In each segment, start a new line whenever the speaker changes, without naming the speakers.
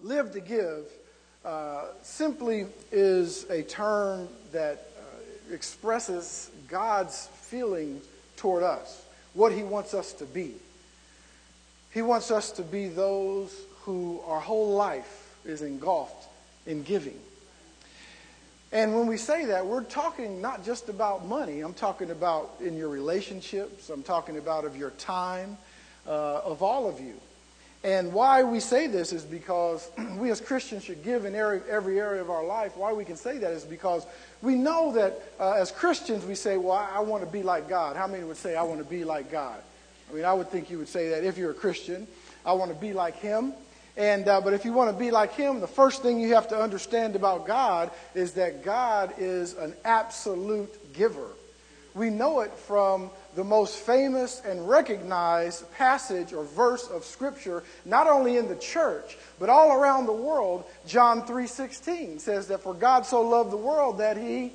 live to give uh, simply is a term that uh, expresses God's feeling toward us, what He wants us to be. He wants us to be those who our whole life is engulfed in giving. And when we say that, we're talking not just about money. I'm talking about in your relationships. I'm talking about of your time, uh, of all of you. And why we say this is because we as Christians should give in every, every area of our life. Why we can say that is because we know that uh, as Christians we say, well, I, I want to be like God. How many would say, I want to be like God? I mean, I would think you would say that if you're a Christian. I want to be like Him. And, uh, but if you want to be like Him, the first thing you have to understand about God is that God is an absolute giver. We know it from the most famous and recognized passage or verse of scripture not only in the church but all around the world. John 3.16 says that for god so loved the world that he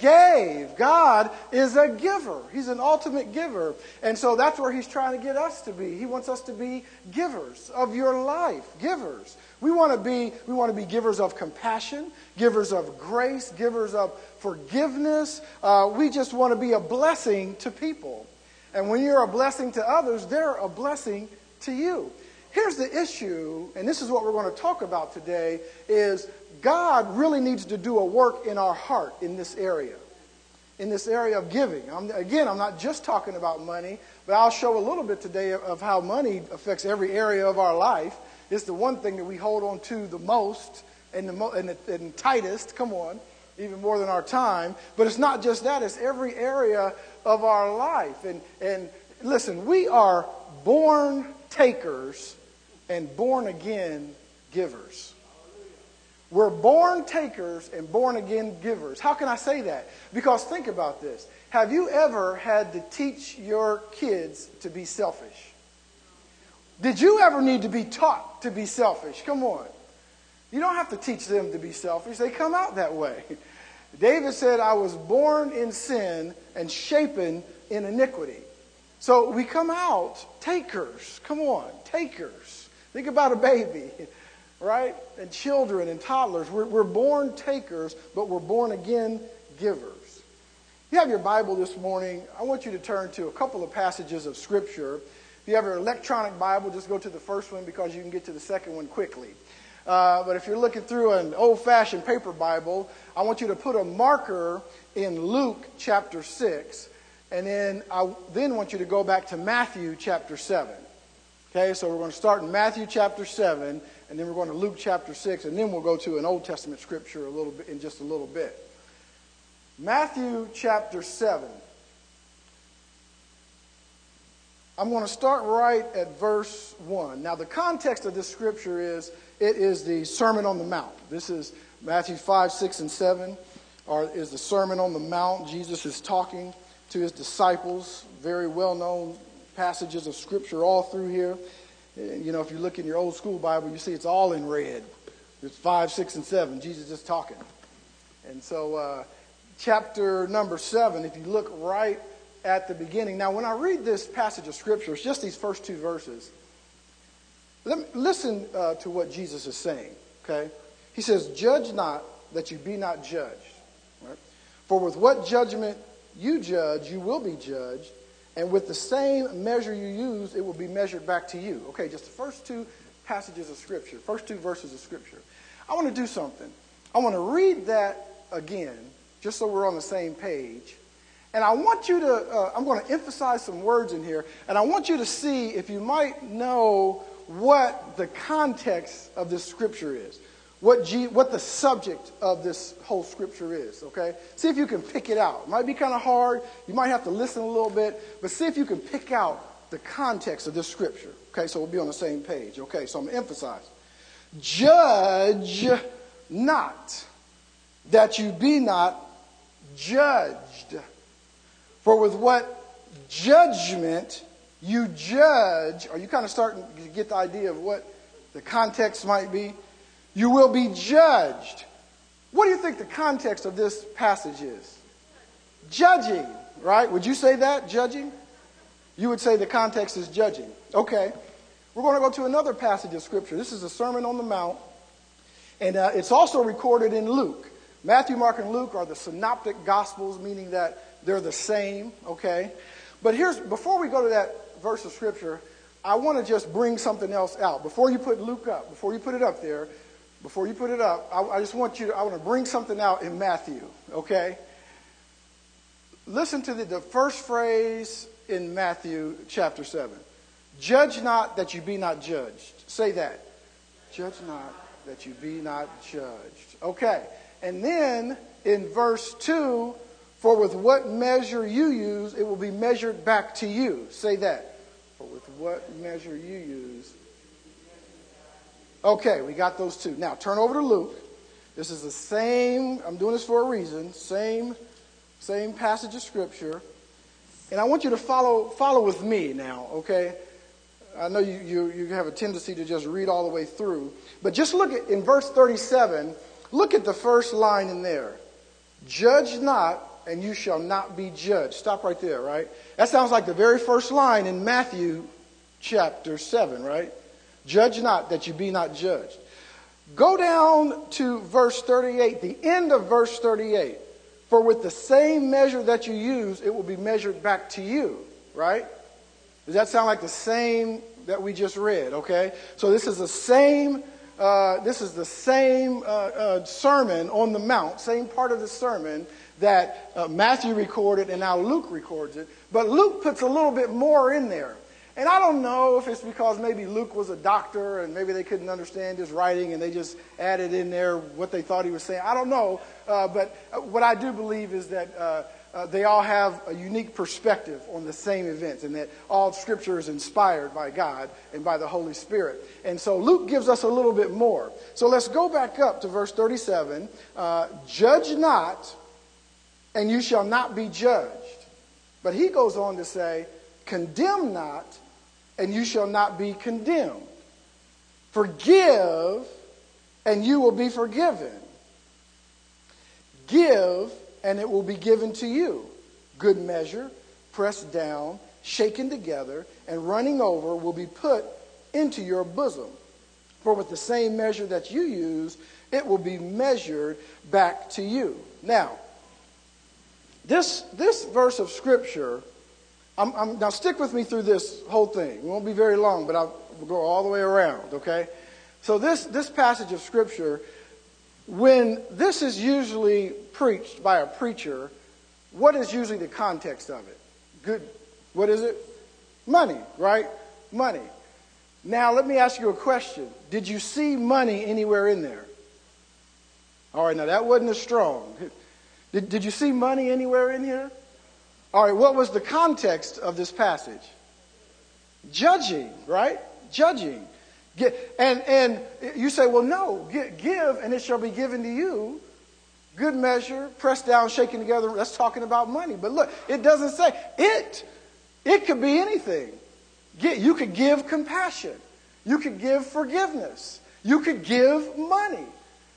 gave god is a giver he's an ultimate giver and so that's where he's trying to get us to be he wants us to be givers of your life givers we want to be we want to be givers of compassion givers of grace givers of forgiveness. Uh, we just want to be a blessing to people. And when you're a blessing to others, they're a blessing to you. Here's the issue, and this is what we're going to talk about today, is God really needs to do a work in our heart in this area, in this area of giving. I'm, again, I'm not just talking about money, but I'll show a little bit today of how money affects every area of our life. It's the one thing that we hold on to the most and the, mo- and the and tightest. Come on even more than our time. But it's not just that, it's every area of our life. And, and listen, we are born takers and born again givers. We're born takers and born again givers. How can I say that? Because think about this. Have you ever had to teach your kids to be selfish? Did you ever need to be taught to be selfish? Come on. You don't have to teach them to be selfish, they come out that way. David said, I was born in sin and shapen in iniquity. So we come out takers. Come on, takers. Think about a baby, right? And children and toddlers. We're, we're born takers, but we're born again givers. If you have your Bible this morning, I want you to turn to a couple of passages of Scripture. If you have your electronic Bible, just go to the first one because you can get to the second one quickly. Uh, but if you're looking through an old fashioned paper Bible, I want you to put a marker in Luke chapter 6, and then I then want you to go back to Matthew chapter 7. Okay, so we're going to start in Matthew chapter 7, and then we're going to Luke chapter 6, and then we'll go to an Old Testament scripture a little bit in just a little bit. Matthew chapter 7. I'm going to start right at verse 1. Now, the context of this scripture is it is the Sermon on the Mount. This is Matthew 5, 6, and 7 are, is the Sermon on the Mount. Jesus is talking to his disciples, very well known passages of scripture all through here. You know, if you look in your old school Bible, you see it's all in red. It's 5, 6, and 7. Jesus is talking. And so, uh, chapter number 7, if you look right at the beginning. Now, when I read this passage of Scripture, it's just these first two verses. Let me, listen uh, to what Jesus is saying, okay? He says, Judge not that you be not judged. Right? For with what judgment you judge, you will be judged. And with the same measure you use, it will be measured back to you. Okay, just the first two passages of Scripture, first two verses of Scripture. I want to do something. I want to read that again, just so we're on the same page. And I want you to, uh, I'm going to emphasize some words in here, and I want you to see if you might know what the context of this scripture is, what, G, what the subject of this whole scripture is, okay? See if you can pick it out. It might be kind of hard, you might have to listen a little bit, but see if you can pick out the context of this scripture, okay? So we'll be on the same page, okay? So I'm going to emphasize. Judge not that you be not judged. For with what judgment you judge, are you kind of starting to get the idea of what the context might be? You will be judged. What do you think the context of this passage is? Judging, right? Would you say that? Judging? You would say the context is judging. Okay. We're going to go to another passage of Scripture. This is the Sermon on the Mount, and uh, it's also recorded in Luke. Matthew, Mark, and Luke are the synoptic gospels, meaning that they're the same, okay? But here's, before we go to that verse of Scripture, I want to just bring something else out. Before you put Luke up, before you put it up there, before you put it up, I, I just want you to, I want to bring something out in Matthew, okay? Listen to the, the first phrase in Matthew chapter 7. Judge not that you be not judged. Say that. Judge not that you be not judged. Okay. And then in verse 2, for with what measure you use, it will be measured back to you. Say that. For with what measure you use. Okay, we got those two. Now turn over to Luke. This is the same, I'm doing this for a reason, same, same passage of scripture. And I want you to follow, follow with me now, okay? I know you, you, you have a tendency to just read all the way through. But just look at, in verse 37, look at the first line in there. Judge not, and you shall not be judged. Stop right there, right? That sounds like the very first line in Matthew chapter 7, right? Judge not, that you be not judged. Go down to verse 38, the end of verse 38. For with the same measure that you use, it will be measured back to you, right? Does that sound like the same that we just read? Okay, so this is the same. Uh, this is the same uh, uh, sermon on the mount, same part of the sermon that uh, Matthew recorded and now Luke records it. But Luke puts a little bit more in there. And I don't know if it's because maybe Luke was a doctor and maybe they couldn't understand his writing and they just added in there what they thought he was saying. I don't know. Uh, but what I do believe is that uh, uh, they all have a unique perspective on the same events and that all scripture is inspired by God and by the Holy Spirit. And so Luke gives us a little bit more. So let's go back up to verse 37. Uh, Judge not, and you shall not be judged. But he goes on to say, Condemn not, and you shall not be condemned. Forgive, and you will be forgiven. Give, and it will be given to you. Good measure, pressed down, shaken together, and running over will be put into your bosom. For with the same measure that you use, it will be measured back to you. Now, this, this verse of Scripture I'm, I'm, now, stick with me through this whole thing. It won't be very long, but I'll go all the way around, okay? So, this, this passage of Scripture, when this is usually preached by a preacher, what is usually the context of it? Good. What is it? Money, right? Money. Now, let me ask you a question. Did you see money anywhere in there? All right, now that wasn't as strong. Did, did you see money anywhere in here? All right, what was the context of this passage? Judging, right? Judging. And, and you say, well, no, give and it shall be given to you. Good measure, pressed down, shaken together. That's talking about money. But look, it doesn't say it. It could be anything. You could give compassion. You could give forgiveness. You could give money.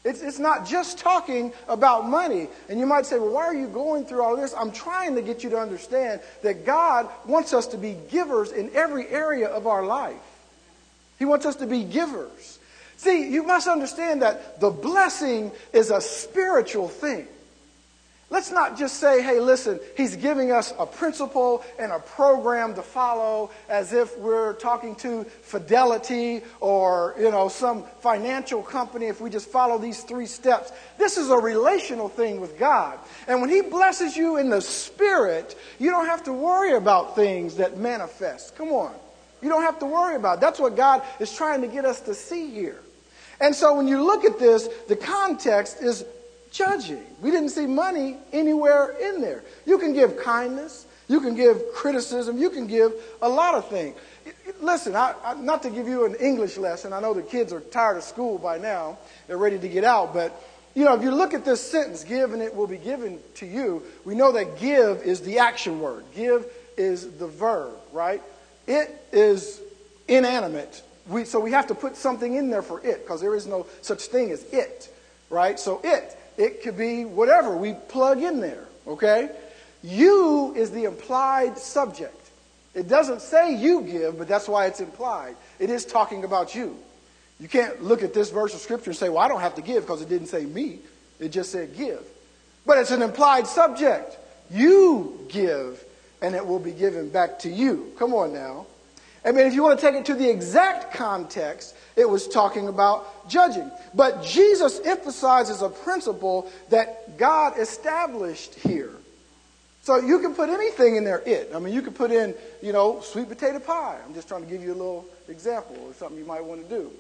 It's, it's not just talking about money. And you might say, well, why are you going through all this? I'm trying to get you to understand that God wants us to be givers in every area of our life. He wants us to be givers. See, you must understand that the blessing is a spiritual thing. Let's not just say, hey, listen, he's giving us a principle and a program to follow as if we're talking to Fidelity or, you know, some financial company if we just follow these three steps. This is a relational thing with God. And when he blesses you in the spirit, you don't have to worry about things that manifest. Come on. You don't have to worry about it. That's what God is trying to get us to see here. And so when you look at this, the context is judging. We didn't see money anywhere in there. You can give kindness, you can give criticism, you can give a lot of things. Listen, I, I, not to give you an English lesson, I know the kids are tired of school by now, they're ready to get out, but you know, if you look at this sentence, give and it will be given to you, we know that give is the action word. Give is the verb, right? It is inanimate. We, so we have to put something in there for it because there is no such thing as it, right? So it it could be whatever we plug in there, okay? You is the implied subject. It doesn't say you give, but that's why it's implied. It is talking about you. You can't look at this verse of Scripture and say, well, I don't have to give because it didn't say me. It just said give. But it's an implied subject. You give, and it will be given back to you. Come on now. I mean, if you want to take it to the exact context, it was talking about judging. But Jesus emphasizes a principle that God established here. So you can put anything in there, it. I mean, you could put in, you know, sweet potato pie. I'm just trying to give you a little example of something you might want to do.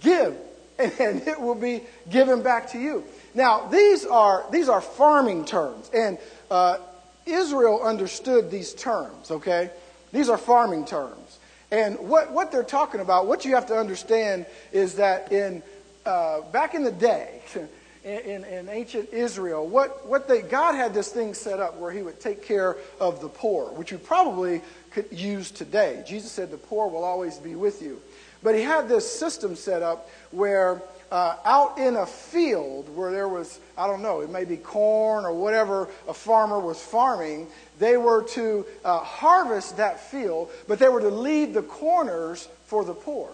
Give, and it will be given back to you. Now, these are, these are farming terms, and uh, Israel understood these terms, okay? These are farming terms. And what, what they're talking about, what you have to understand is that in, uh, back in the day, in, in, ancient Israel, what, what they, God had this thing set up where he would take care of the poor, which you probably could use today. Jesus said, The poor will always be with you. But he had this system set up where uh, out in a field where there was, I don't know, it may be corn or whatever a farmer was farming, they were to uh, harvest that field, but they were to leave the corners for the poor.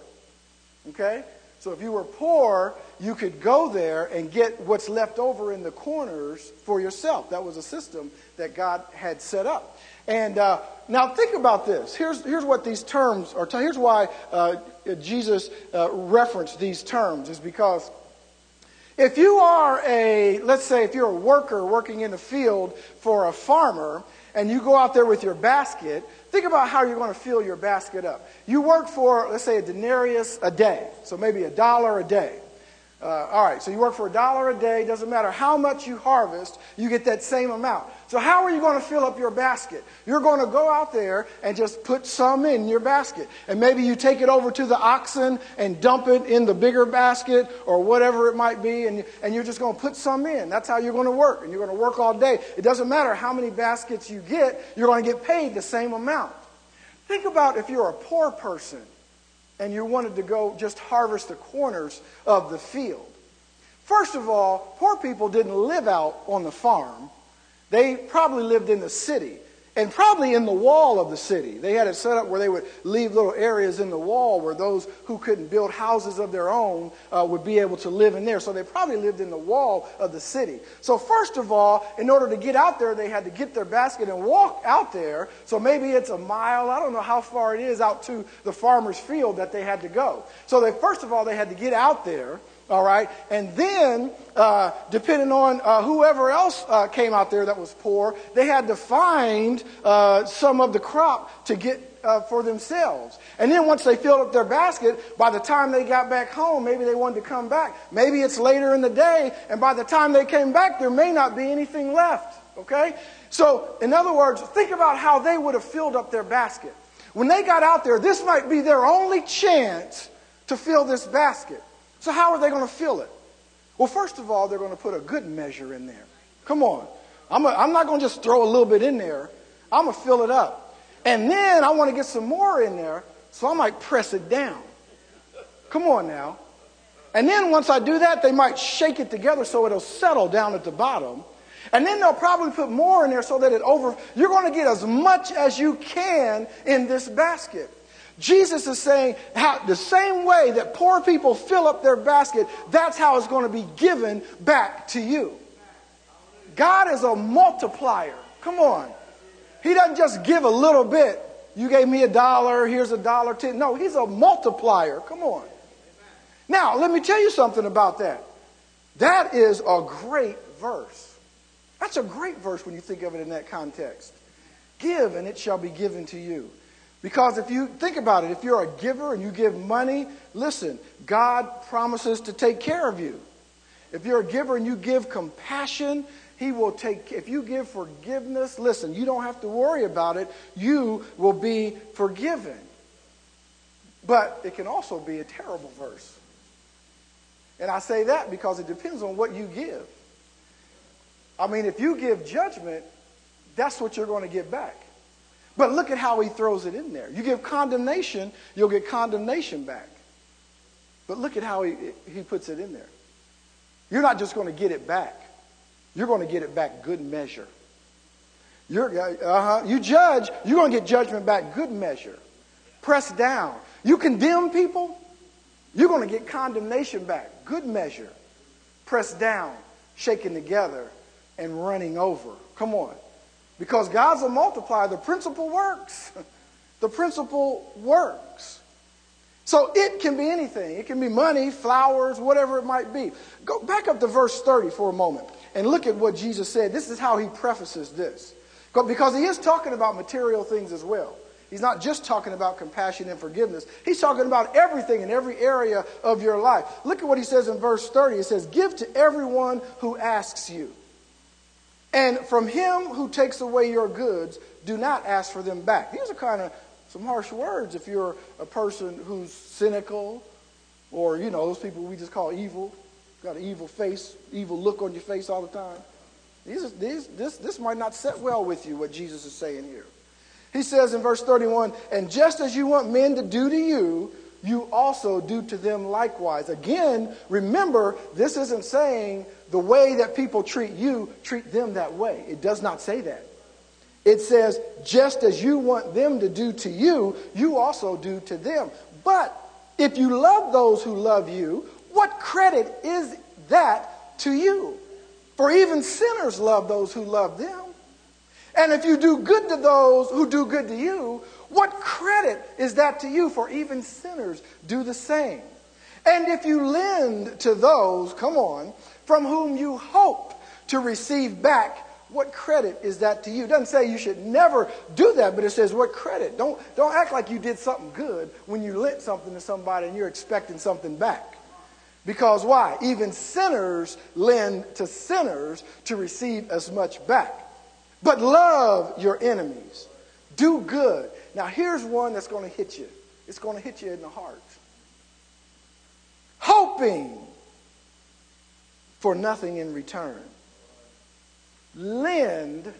Okay? So if you were poor, you could go there and get what's left over in the corners for yourself. That was a system that God had set up. And uh, now think about this. Here's, here's what these terms are. T- here's why uh, Jesus uh, referenced these terms is because if you are a, let's say, if you're a worker working in the field for a farmer, and you go out there with your basket, think about how you're going to fill your basket up. You work for, let's say, a denarius a day, so maybe a dollar a day. Uh, all right, so you work for a dollar a day, doesn't matter how much you harvest, you get that same amount. So, how are you going to fill up your basket? You're going to go out there and just put some in your basket. And maybe you take it over to the oxen and dump it in the bigger basket or whatever it might be, and, and you're just going to put some in. That's how you're going to work, and you're going to work all day. It doesn't matter how many baskets you get, you're going to get paid the same amount. Think about if you're a poor person and you wanted to go just harvest the corners of the field. First of all, poor people didn't live out on the farm. They probably lived in the city and probably in the wall of the city. They had it set up where they would leave little areas in the wall where those who couldn't build houses of their own uh, would be able to live in there. So they probably lived in the wall of the city. So, first of all, in order to get out there, they had to get their basket and walk out there. So maybe it's a mile. I don't know how far it is out to the farmer's field that they had to go. So, they, first of all, they had to get out there. All right. And then, uh, depending on uh, whoever else uh, came out there that was poor, they had to find uh, some of the crop to get uh, for themselves. And then once they filled up their basket, by the time they got back home, maybe they wanted to come back. Maybe it's later in the day, and by the time they came back, there may not be anything left. Okay? So, in other words, think about how they would have filled up their basket. When they got out there, this might be their only chance to fill this basket. So, how are they going to fill it? Well, first of all, they're going to put a good measure in there. Come on. I'm, a, I'm not going to just throw a little bit in there, I'm going to fill it up. And then I want to get some more in there, so I might press it down. Come on now. And then once I do that, they might shake it together so it'll settle down at the bottom. And then they'll probably put more in there so that it over. You're going to get as much as you can in this basket. Jesus is saying how, the same way that poor people fill up their basket, that's how it's going to be given back to you. God is a multiplier. Come on. He doesn't just give a little bit. You gave me a dollar, here's a dollar ten. No, he's a multiplier. Come on. Now, let me tell you something about that. That is a great verse. That's a great verse when you think of it in that context. Give, and it shall be given to you. Because if you think about it, if you're a giver and you give money, listen, God promises to take care of you. If you're a giver and you give compassion, He will take, if you give forgiveness, listen, you don't have to worry about it. You will be forgiven. But it can also be a terrible verse. And I say that because it depends on what you give. I mean, if you give judgment, that's what you're going to get back. But look at how he throws it in there. You give condemnation, you'll get condemnation back. But look at how he, he puts it in there. You're not just going to get it back, you're going to get it back good measure. You're, uh-huh, you judge, you're going to get judgment back. Good measure. Press down. You condemn people, you're going to get condemnation back. Good measure. Press down, shaken together, and running over. Come on. Because God's a multiplier. The principle works. the principle works. So it can be anything. It can be money, flowers, whatever it might be. Go back up to verse 30 for a moment and look at what Jesus said. This is how he prefaces this. Because he is talking about material things as well. He's not just talking about compassion and forgiveness. He's talking about everything in every area of your life. Look at what he says in verse 30. It says, Give to everyone who asks you. And from him who takes away your goods, do not ask for them back. These are kind of some harsh words if you're a person who's cynical or, you know, those people we just call evil. Got an evil face, evil look on your face all the time. These, these, this, this might not set well with you, what Jesus is saying here. He says in verse 31 And just as you want men to do to you, you also do to them likewise. Again, remember, this isn't saying the way that people treat you, treat them that way. It does not say that. It says, just as you want them to do to you, you also do to them. But if you love those who love you, what credit is that to you? For even sinners love those who love them. And if you do good to those who do good to you, what credit is that to you? For even sinners do the same. And if you lend to those, come on, from whom you hope to receive back, what credit is that to you? It doesn't say you should never do that, but it says what credit. Don't, don't act like you did something good when you lent something to somebody and you're expecting something back. Because why? Even sinners lend to sinners to receive as much back. But love your enemies. Do good. Now, here's one that's going to hit you it's going to hit you in the heart. Hoping for nothing in return. Lend.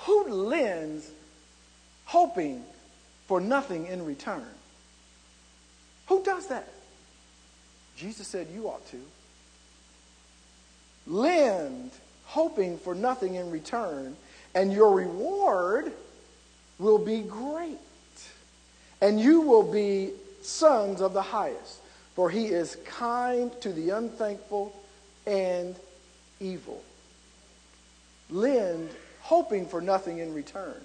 Who lends hoping for nothing in return? Who does that? Jesus said you ought to. Lend hoping for nothing in return, and your reward will be great. And you will be sons of the highest, for he is kind to the unthankful and evil. Lend, hoping for nothing in return.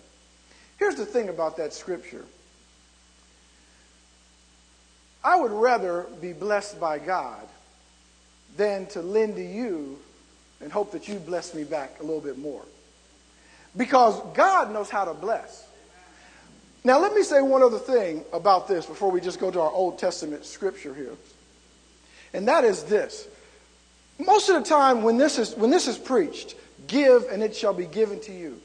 Here's the thing about that scripture I would rather be blessed by God than to lend to you and hope that you bless me back a little bit more. Because God knows how to bless. Now, let me say one other thing about this before we just go to our Old Testament scripture here. And that is this. Most of the time, when this is, when this is preached, give and it shall be given to you.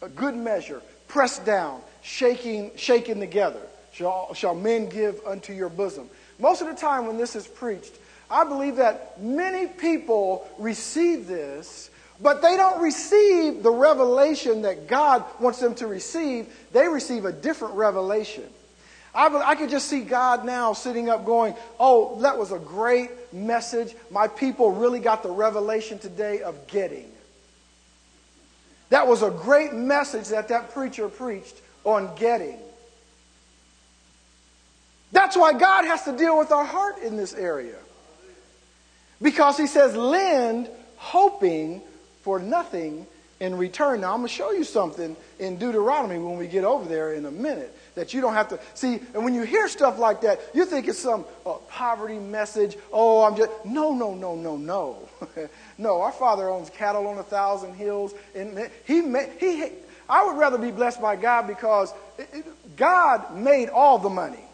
A good measure, pressed down, shaking, shaken together, shall, shall men give unto your bosom. Most of the time, when this is preached, I believe that many people receive this, but they don't receive the revelation that God wants them to receive. They receive a different revelation. I, I could just see God now sitting up going, Oh, that was a great message. My people really got the revelation today of getting. That was a great message that that preacher preached on getting. That's why God has to deal with our heart in this area. Because he says, lend hoping for nothing in return. Now, I'm going to show you something in Deuteronomy when we get over there in a minute that you don't have to see. And when you hear stuff like that, you think it's some uh, poverty message. Oh, I'm just. No, no, no, no, no. no, our Father owns cattle on a thousand hills. And he, he, I would rather be blessed by God because God made all the money.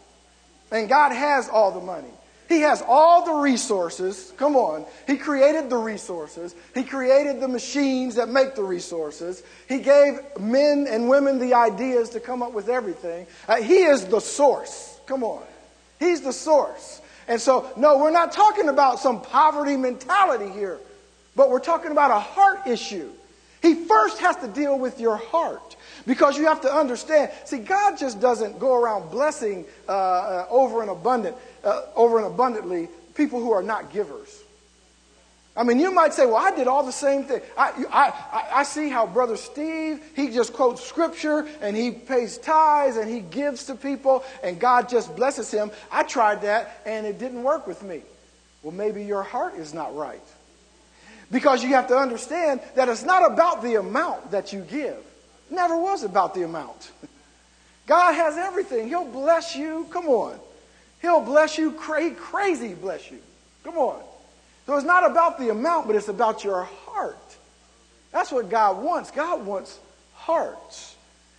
And God has all the money. He has all the resources. Come on. He created the resources. He created the machines that make the resources. He gave men and women the ideas to come up with everything. Uh, he is the source. Come on. He's the source. And so, no, we're not talking about some poverty mentality here, but we're talking about a heart issue. He first has to deal with your heart because you have to understand. See, God just doesn't go around blessing uh, uh, over and abundant uh, over and abundantly people who are not givers. I mean, you might say, well, I did all the same thing. I, I, I see how Brother Steve, he just quotes scripture and he pays tithes and he gives to people and God just blesses him. I tried that and it didn't work with me. Well, maybe your heart is not right. Because you have to understand that it's not about the amount that you give. It never was about the amount. God has everything. He'll bless you. Come on. He'll bless you cra- crazy, bless you. Come on. So it's not about the amount, but it's about your heart. That's what God wants. God wants hearts.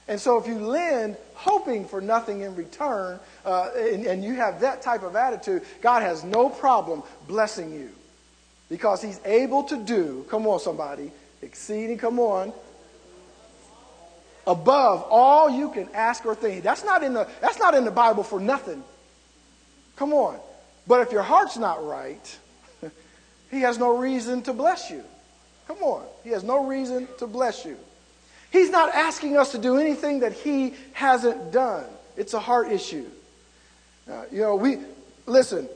And so if you lend hoping for nothing in return, uh, and, and you have that type of attitude, God has no problem blessing you. Because he's able to do, come on, somebody, exceeding, come on, above all you can ask or think. That's not in the, that's not in the Bible for nothing. Come on. But if your heart's not right, he has no reason to bless you. Come on. He has no reason to bless you. He's not asking us to do anything that he hasn't done. It's a heart issue. Uh, you know, we, listen,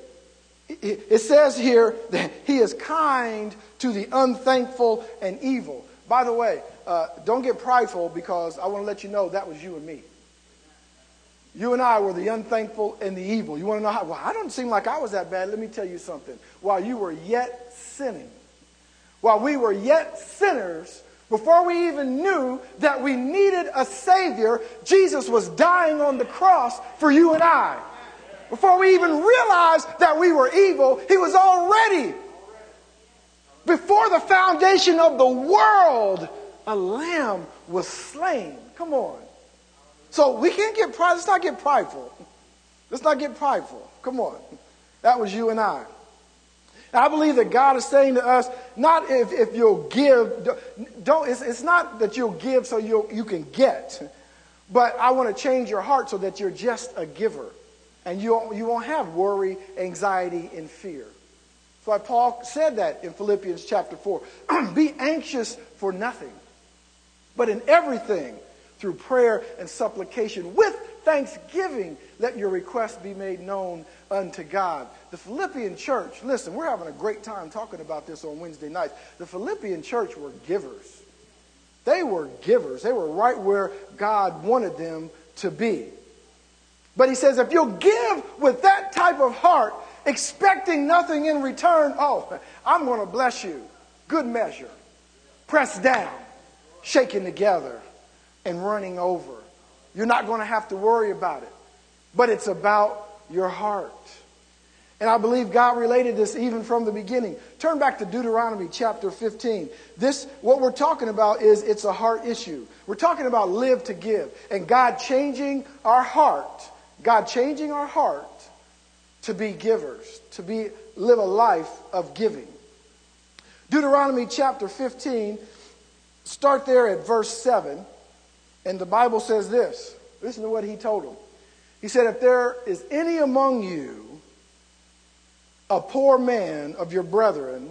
it says here that he is kind to the unthankful and evil. By the way, uh, don't get prideful because I want to let you know that was you and me. You and I were the unthankful and the evil. You want to know how? Well, I don't seem like I was that bad. Let me tell you something. While you were yet sinning, while we were yet sinners, before we even knew that we needed a Savior, Jesus was dying on the cross for you and I. Before we even realized that we were evil, He was already, before the foundation of the world, a lamb was slain. Come on. So we can't get pride. Let's not get prideful. Let's not get prideful. Come on. That was you and I. I believe that God is saying to us, not if, if you'll give, don't, it's, it's not that you'll give so you you can get, but I want to change your heart so that you're just a giver. And you won't, you won't have worry, anxiety, and fear. That's why Paul said that in Philippians chapter 4. Be anxious for nothing, but in everything, through prayer and supplication, with thanksgiving, let your requests be made known unto God. The Philippian church, listen, we're having a great time talking about this on Wednesday nights. The Philippian church were givers. They were givers. They were right where God wanted them to be. But he says, if you'll give with that type of heart, expecting nothing in return, oh, I'm going to bless you. Good measure. Pressed down, shaken together, and running over. You're not going to have to worry about it. But it's about your heart. And I believe God related this even from the beginning. Turn back to Deuteronomy chapter 15. This, what we're talking about is it's a heart issue. We're talking about live to give and God changing our heart God changing our heart to be givers, to be live a life of giving. Deuteronomy chapter 15, start there at verse 7, and the Bible says this. Listen to what he told them. He said, If there is any among you a poor man of your brethren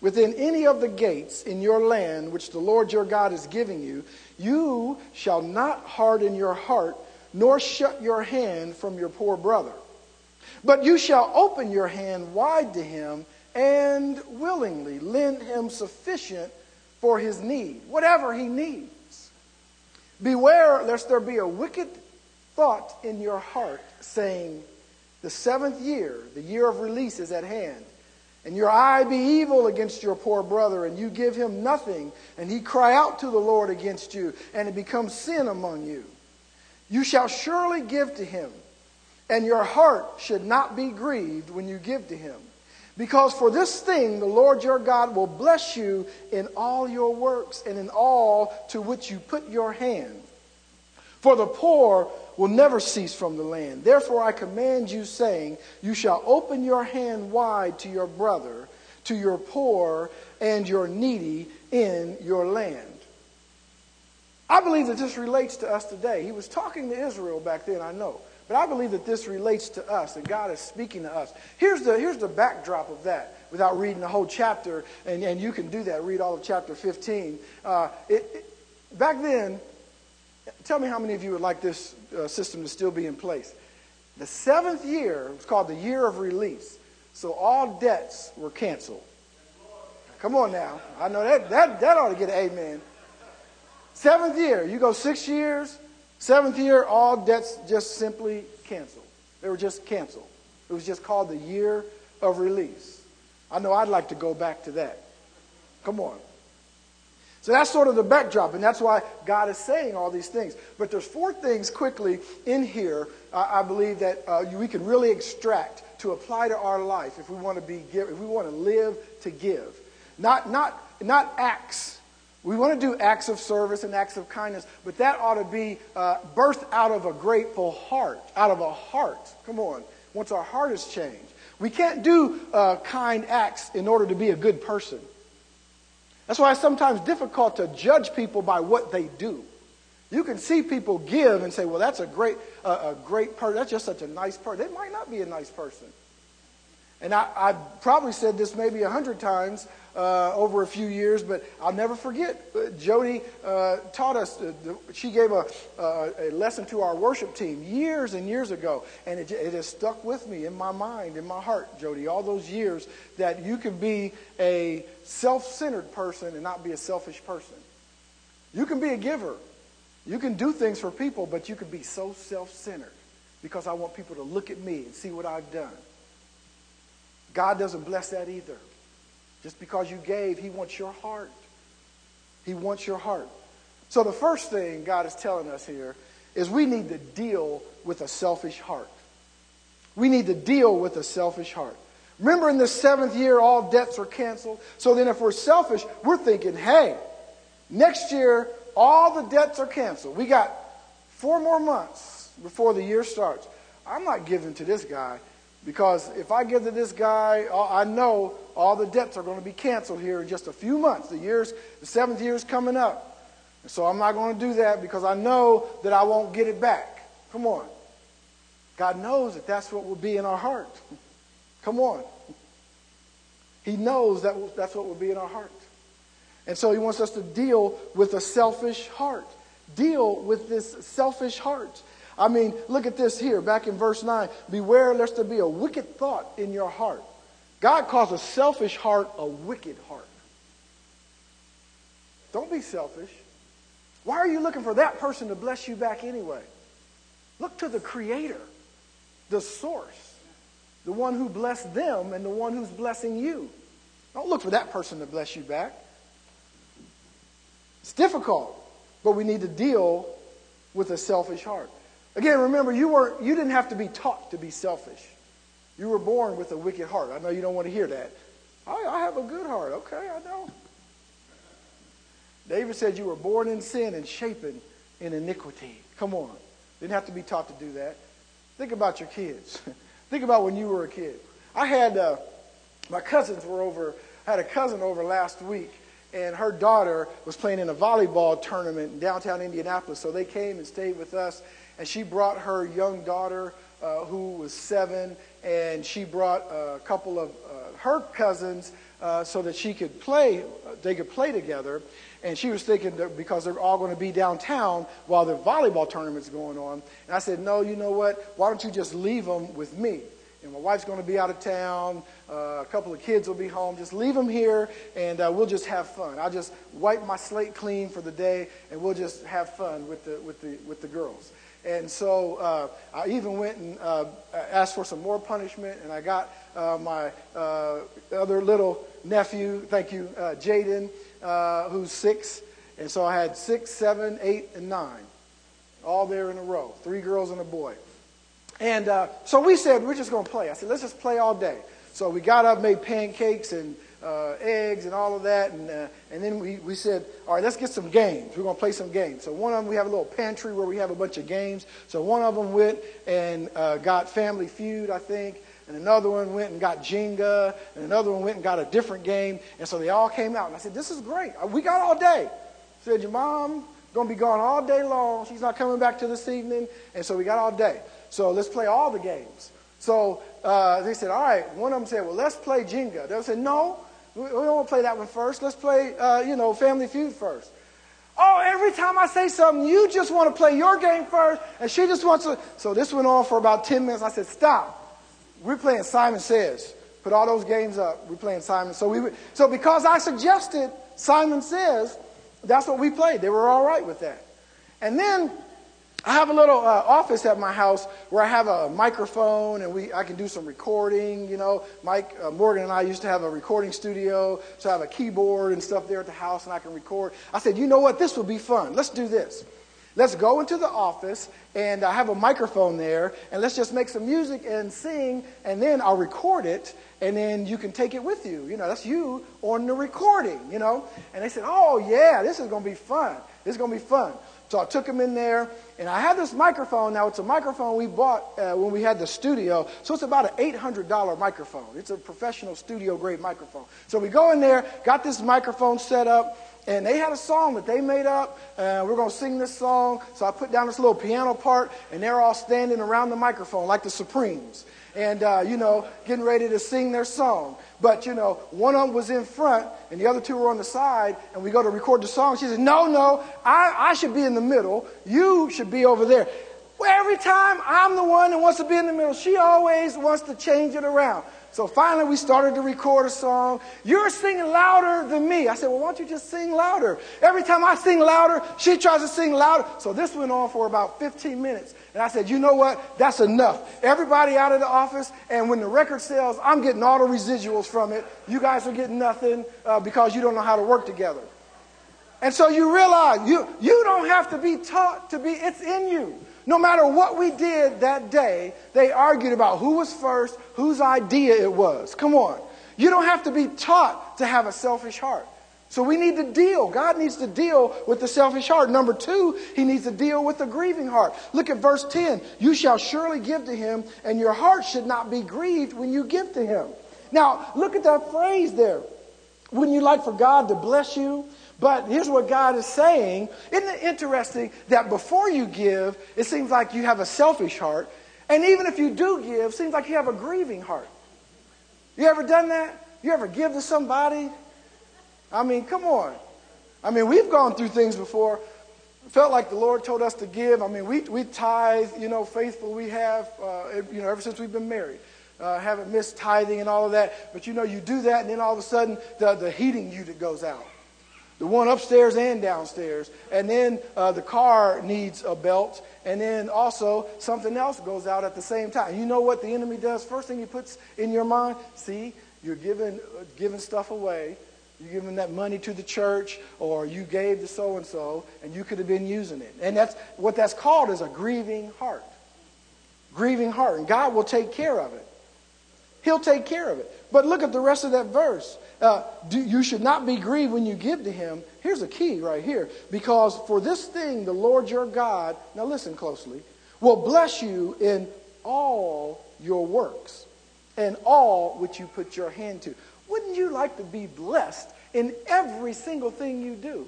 within any of the gates in your land which the Lord your God is giving you, you shall not harden your heart nor shut your hand from your poor brother. But you shall open your hand wide to him and willingly lend him sufficient for his need, whatever he needs. Beware lest there be a wicked thought in your heart, saying, The seventh year, the year of release, is at hand. And your eye be evil against your poor brother, and you give him nothing, and he cry out to the Lord against you, and it becomes sin among you. You shall surely give to him, and your heart should not be grieved when you give to him. Because for this thing the Lord your God will bless you in all your works and in all to which you put your hand. For the poor will never cease from the land. Therefore I command you, saying, You shall open your hand wide to your brother, to your poor and your needy in your land. I believe that this relates to us today. He was talking to Israel back then, I know. But I believe that this relates to us, and God is speaking to us. Here's the, here's the backdrop of that without reading the whole chapter, and, and you can do that, read all of chapter 15. Uh, it, it, back then, tell me how many of you would like this uh, system to still be in place. The seventh year was called the year of release, so all debts were canceled. Come on now. I know that, that, that ought to get an amen. Seventh year, you go six years, seventh year, all debts just simply canceled. They were just canceled. It was just called the year of release. I know I'd like to go back to that. Come on. So that's sort of the backdrop, and that's why God is saying all these things. But there's four things quickly in here uh, I believe that uh, we can really extract to apply to our life if we want to be give, if we want to live to give. Not not not acts. We want to do acts of service and acts of kindness, but that ought to be uh, birthed out of a grateful heart, out of a heart. Come on, once our heart is changed, we can't do uh, kind acts in order to be a good person. That's why it's sometimes difficult to judge people by what they do. You can see people give and say, well, that's a great, uh, a great person. That's just such a nice person. They might not be a nice person. And I, I've probably said this maybe a hundred times uh, over a few years, but I'll never forget. Uh, Jody uh, taught us, uh, the, she gave a, uh, a lesson to our worship team years and years ago, and it, it has stuck with me in my mind, in my heart, Jody, all those years that you can be a self centered person and not be a selfish person. You can be a giver, you can do things for people, but you can be so self centered because I want people to look at me and see what I've done. God doesn't bless that either. Just because you gave, He wants your heart. He wants your heart. So the first thing God is telling us here is we need to deal with a selfish heart. We need to deal with a selfish heart. Remember, in the seventh year, all debts are canceled. So then, if we're selfish, we're thinking, hey, next year, all the debts are canceled. We got four more months before the year starts. I'm not giving to this guy because if I give to this guy, oh, I know all the debts are going to be canceled here in just a few months. The years, the seventh year is coming up. And so I'm not going to do that because I know that I won't get it back. Come on. God knows that that's what will be in our heart. Come on. He knows that that's what will be in our heart. And so he wants us to deal with a selfish heart. Deal with this selfish heart. I mean, look at this here, back in verse 9. Beware lest there be a wicked thought in your heart. God calls a selfish heart a wicked heart. Don't be selfish. Why are you looking for that person to bless you back anyway? Look to the Creator, the source, the one who blessed them and the one who's blessing you. Don't look for that person to bless you back. It's difficult, but we need to deal with a selfish heart. Again, remember, you, were, you didn't have to be taught to be selfish. You were born with a wicked heart. I know you don't want to hear that. I, I have a good heart. Okay, I know. David said you were born in sin and shapen in iniquity. Come on. Didn't have to be taught to do that. Think about your kids. Think about when you were a kid. I had, uh, my cousins were over, I had a cousin over last week and her daughter was playing in a volleyball tournament in downtown Indianapolis. So they came and stayed with us, and she brought her young daughter, uh, who was seven, and she brought a couple of uh, her cousins uh, so that she could play, they could play together. And she was thinking that because they're all going to be downtown while the volleyball tournament's going on. And I said, no, you know what? Why don't you just leave them with me? And my wife's going to be out of town. Uh, a couple of kids will be home. Just leave them here, and uh, we'll just have fun. I'll just wipe my slate clean for the day, and we'll just have fun with the with the with the girls. And so uh, I even went and uh, asked for some more punishment, and I got uh, my uh, other little nephew, thank you, Jaden, who's six. And so I had six, seven, eight, and nine, all there in a row, three girls and a boy. And uh, so we said, we're just going to play. I said, let's just play all day. So we got up, made pancakes and uh, eggs and all of that. And, uh, and then we, we said, all right, let's get some games. We're going to play some games. So one of them, we have a little pantry where we have a bunch of games. So one of them went and uh, got Family Feud, I think. And another one went and got Jenga. And another one went and got a different game. And so they all came out. And I said, this is great. We got all day. I said, your mom going to be gone all day long. She's not coming back to this evening. And so we got all day. So let's play all the games. So uh, they said, all right. One of them said, well, let's play Jenga. They said, no, we don't want to play that one first. Let's play, uh, you know, Family Feud first. Oh, every time I say something, you just want to play your game first, and she just wants to. So this went on for about 10 minutes. I said, stop. We're playing Simon Says. put all those games up. We're playing Simon. So we so because I suggested Simon Says, that's what we played. They were all right with that. And then I have a little uh, office at my house where I have a microphone and we I can do some recording. You know, Mike uh, Morgan and I used to have a recording studio, so I have a keyboard and stuff there at the house, and I can record. I said, you know what, this would be fun. Let's do this. Let's go into the office and I have a microphone there, and let's just make some music and sing, and then I'll record it, and then you can take it with you. You know, that's you on the recording. You know, and they said, oh yeah, this is going to be fun. This is going to be fun. So I took him in there, and I had this microphone. Now, it's a microphone we bought uh, when we had the studio. So it's about an $800 microphone. It's a professional studio grade microphone. So we go in there, got this microphone set up, and they had a song that they made up. Uh, we're going to sing this song. So I put down this little piano part, and they're all standing around the microphone like the Supremes. And, uh, you know, getting ready to sing their song. But, you know, one of them was in front and the other two were on the side, and we go to record the song. She says, No, no, I, I should be in the middle. You should be over there. Well, every time I'm the one that wants to be in the middle, she always wants to change it around. So finally, we started to record a song. You're singing louder than me. I said, Well, why don't you just sing louder? Every time I sing louder, she tries to sing louder. So this went on for about 15 minutes. And I said, You know what? That's enough. Everybody out of the office, and when the record sells, I'm getting all the residuals from it. You guys are getting nothing uh, because you don't know how to work together. And so you realize you, you don't have to be taught to be, it's in you. No matter what we did that day, they argued about who was first, whose idea it was. Come on. You don't have to be taught to have a selfish heart. So we need to deal. God needs to deal with the selfish heart. Number two, he needs to deal with the grieving heart. Look at verse 10. You shall surely give to him, and your heart should not be grieved when you give to him. Now, look at that phrase there. Wouldn't you like for God to bless you? But here's what God is saying. Isn't it interesting that before you give, it seems like you have a selfish heart. And even if you do give, it seems like you have a grieving heart. You ever done that? You ever give to somebody? I mean, come on. I mean, we've gone through things before. Felt like the Lord told us to give. I mean, we, we tithe, you know, faithful we have, uh, you know, ever since we've been married. Uh, haven't missed tithing and all of that. But you know, you do that, and then all of a sudden, the, the heating unit goes out the one upstairs and downstairs. And then uh, the car needs a belt. And then also something else goes out at the same time. You know what the enemy does? First thing he puts in your mind, see, you're giving, uh, giving stuff away. You're giving that money to the church, or you gave to so and so, and you could have been using it. And that's what that's called is a grieving heart. Grieving heart. And God will take care of it. He'll take care of it. But look at the rest of that verse. Uh, do, you should not be grieved when you give to him. Here's a key right here. Because for this thing, the Lord your God, now listen closely, will bless you in all your works and all which you put your hand to. Wouldn't you like to be blessed in every single thing you do?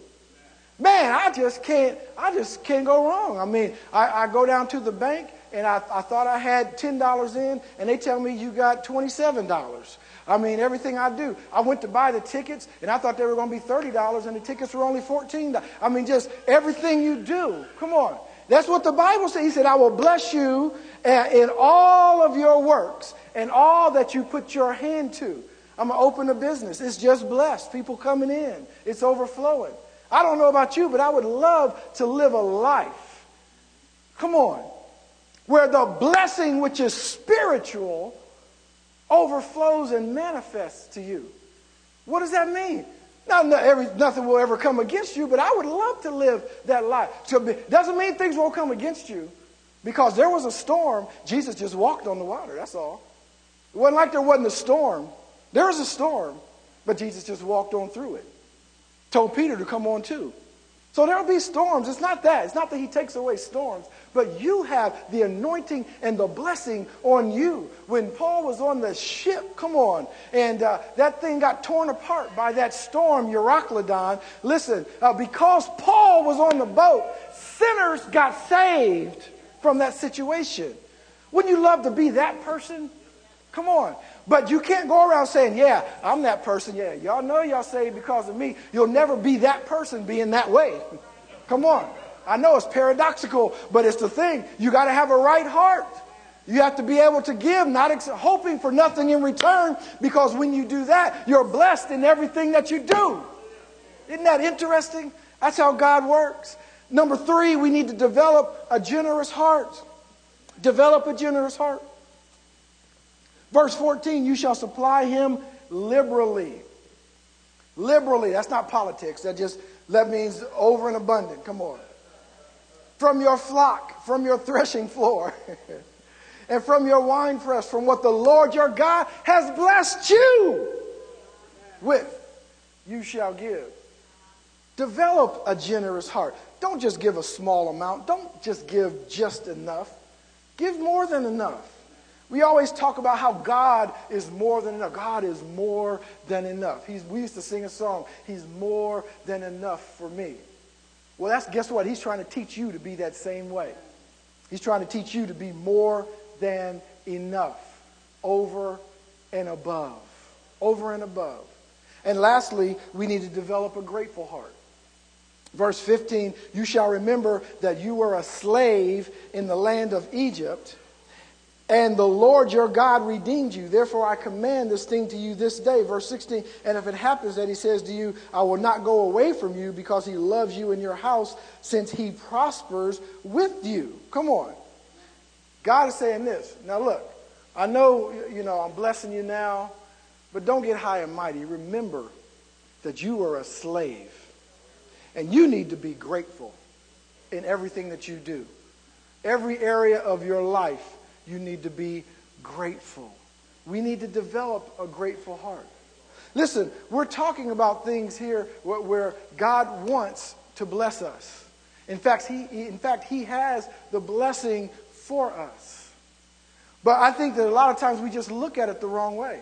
Man, I just can't, I just can't go wrong. I mean, I, I go down to the bank and I, I thought I had $10 in and they tell me you got $27. I mean, everything I do. I went to buy the tickets, and I thought they were going to be $30, and the tickets were only $14. I mean, just everything you do. Come on. That's what the Bible says. He said, I will bless you uh, in all of your works and all that you put your hand to. I'm going to open a business. It's just blessed. People coming in, it's overflowing. I don't know about you, but I would love to live a life. Come on. Where the blessing, which is spiritual, overflows and manifests to you. What does that mean? Not, not every, nothing will ever come against you, but I would love to live that life. So doesn't mean things won't come against you. Because there was a storm, Jesus just walked on the water, that's all. It wasn't like there wasn't a storm. There was a storm, but Jesus just walked on through it. Told Peter to come on too. So there'll be storms. It's not that. It's not that he takes away storms, but you have the anointing and the blessing on you. When Paul was on the ship, come on, and uh, that thing got torn apart by that storm, Euroclydon. Listen, uh, because Paul was on the boat, sinners got saved from that situation. Wouldn't you love to be that person? Come on. But you can't go around saying, yeah, I'm that person. Yeah, y'all know y'all saved because of me. You'll never be that person being that way. Come on. I know it's paradoxical, but it's the thing. You got to have a right heart. You have to be able to give, not ex- hoping for nothing in return, because when you do that, you're blessed in everything that you do. Isn't that interesting? That's how God works. Number three, we need to develop a generous heart. Develop a generous heart. Verse 14, you shall supply him liberally. Liberally, that's not politics. That just that means over and abundant. Come on. From your flock, from your threshing floor, and from your winepress, from what the Lord your God has blessed you with, you shall give. Develop a generous heart. Don't just give a small amount. Don't just give just enough. Give more than enough. We always talk about how God is more than enough. God is more than enough. He's, we used to sing a song, He's more than enough for me. Well, that's guess what? He's trying to teach you to be that same way. He's trying to teach you to be more than enough, over and above. Over and above. And lastly, we need to develop a grateful heart. Verse 15, you shall remember that you were a slave in the land of Egypt and the Lord your God redeemed you. Therefore, I command this thing to you this day. Verse 16. And if it happens that he says to you, I will not go away from you because he loves you in your house, since he prospers with you. Come on. God is saying this. Now, look, I know, you know, I'm blessing you now, but don't get high and mighty. Remember that you are a slave, and you need to be grateful in everything that you do. Every area of your life you need to be grateful. We need to develop a grateful heart. Listen, we're talking about things here where God wants to bless us. In fact, he, in fact, he has the blessing for us. But I think that a lot of times we just look at it the wrong way.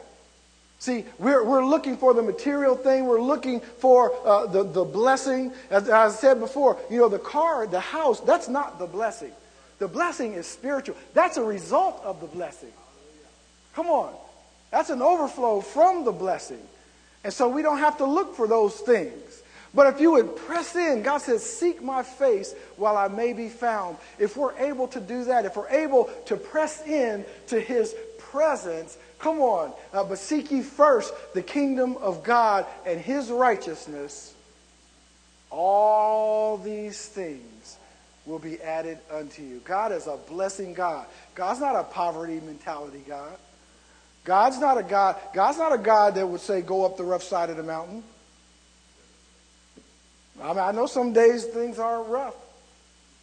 See, we're, we're looking for the material thing. We're looking for uh, the, the blessing. As, as I said before, you know, the car, the house, that's not the blessing. The blessing is spiritual. That's a result of the blessing. Come on. That's an overflow from the blessing. And so we don't have to look for those things. But if you would press in, God says, Seek my face while I may be found. If we're able to do that, if we're able to press in to his presence, come on. Uh, but seek ye first the kingdom of God and his righteousness. All these things will be added unto you. God is a blessing God. God's not a poverty mentality God. God's not a God. God's not a God that would say, go up the rough side of the mountain. I mean, I know some days things are rough,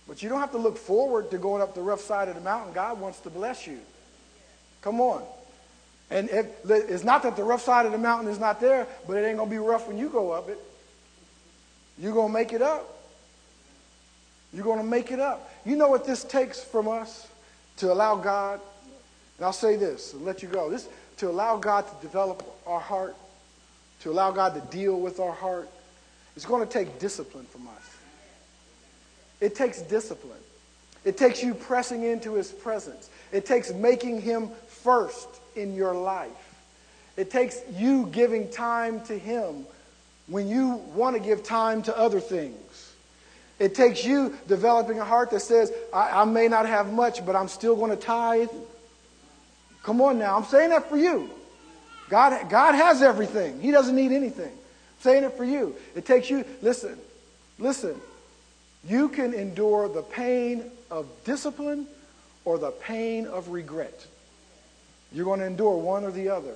but you don't have to look forward to going up the rough side of the mountain. God wants to bless you. Come on. And if, it's not that the rough side of the mountain is not there, but it ain't going to be rough when you go up it. You're going to make it up. You're going to make it up. You know what this takes from us to allow God, and I'll say this and let you go. This to allow God to develop our heart, to allow God to deal with our heart, it's going to take discipline from us. It takes discipline. It takes you pressing into his presence. It takes making him first in your life. It takes you giving time to him when you want to give time to other things. It takes you developing a heart that says, I, I may not have much, but I'm still going to tithe. Come on now. I'm saying that for you. God, God has everything. He doesn't need anything. I'm saying it for you. It takes you, listen, listen. You can endure the pain of discipline or the pain of regret. You're going to endure one or the other.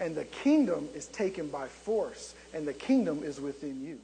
And the kingdom is taken by force, and the kingdom is within you.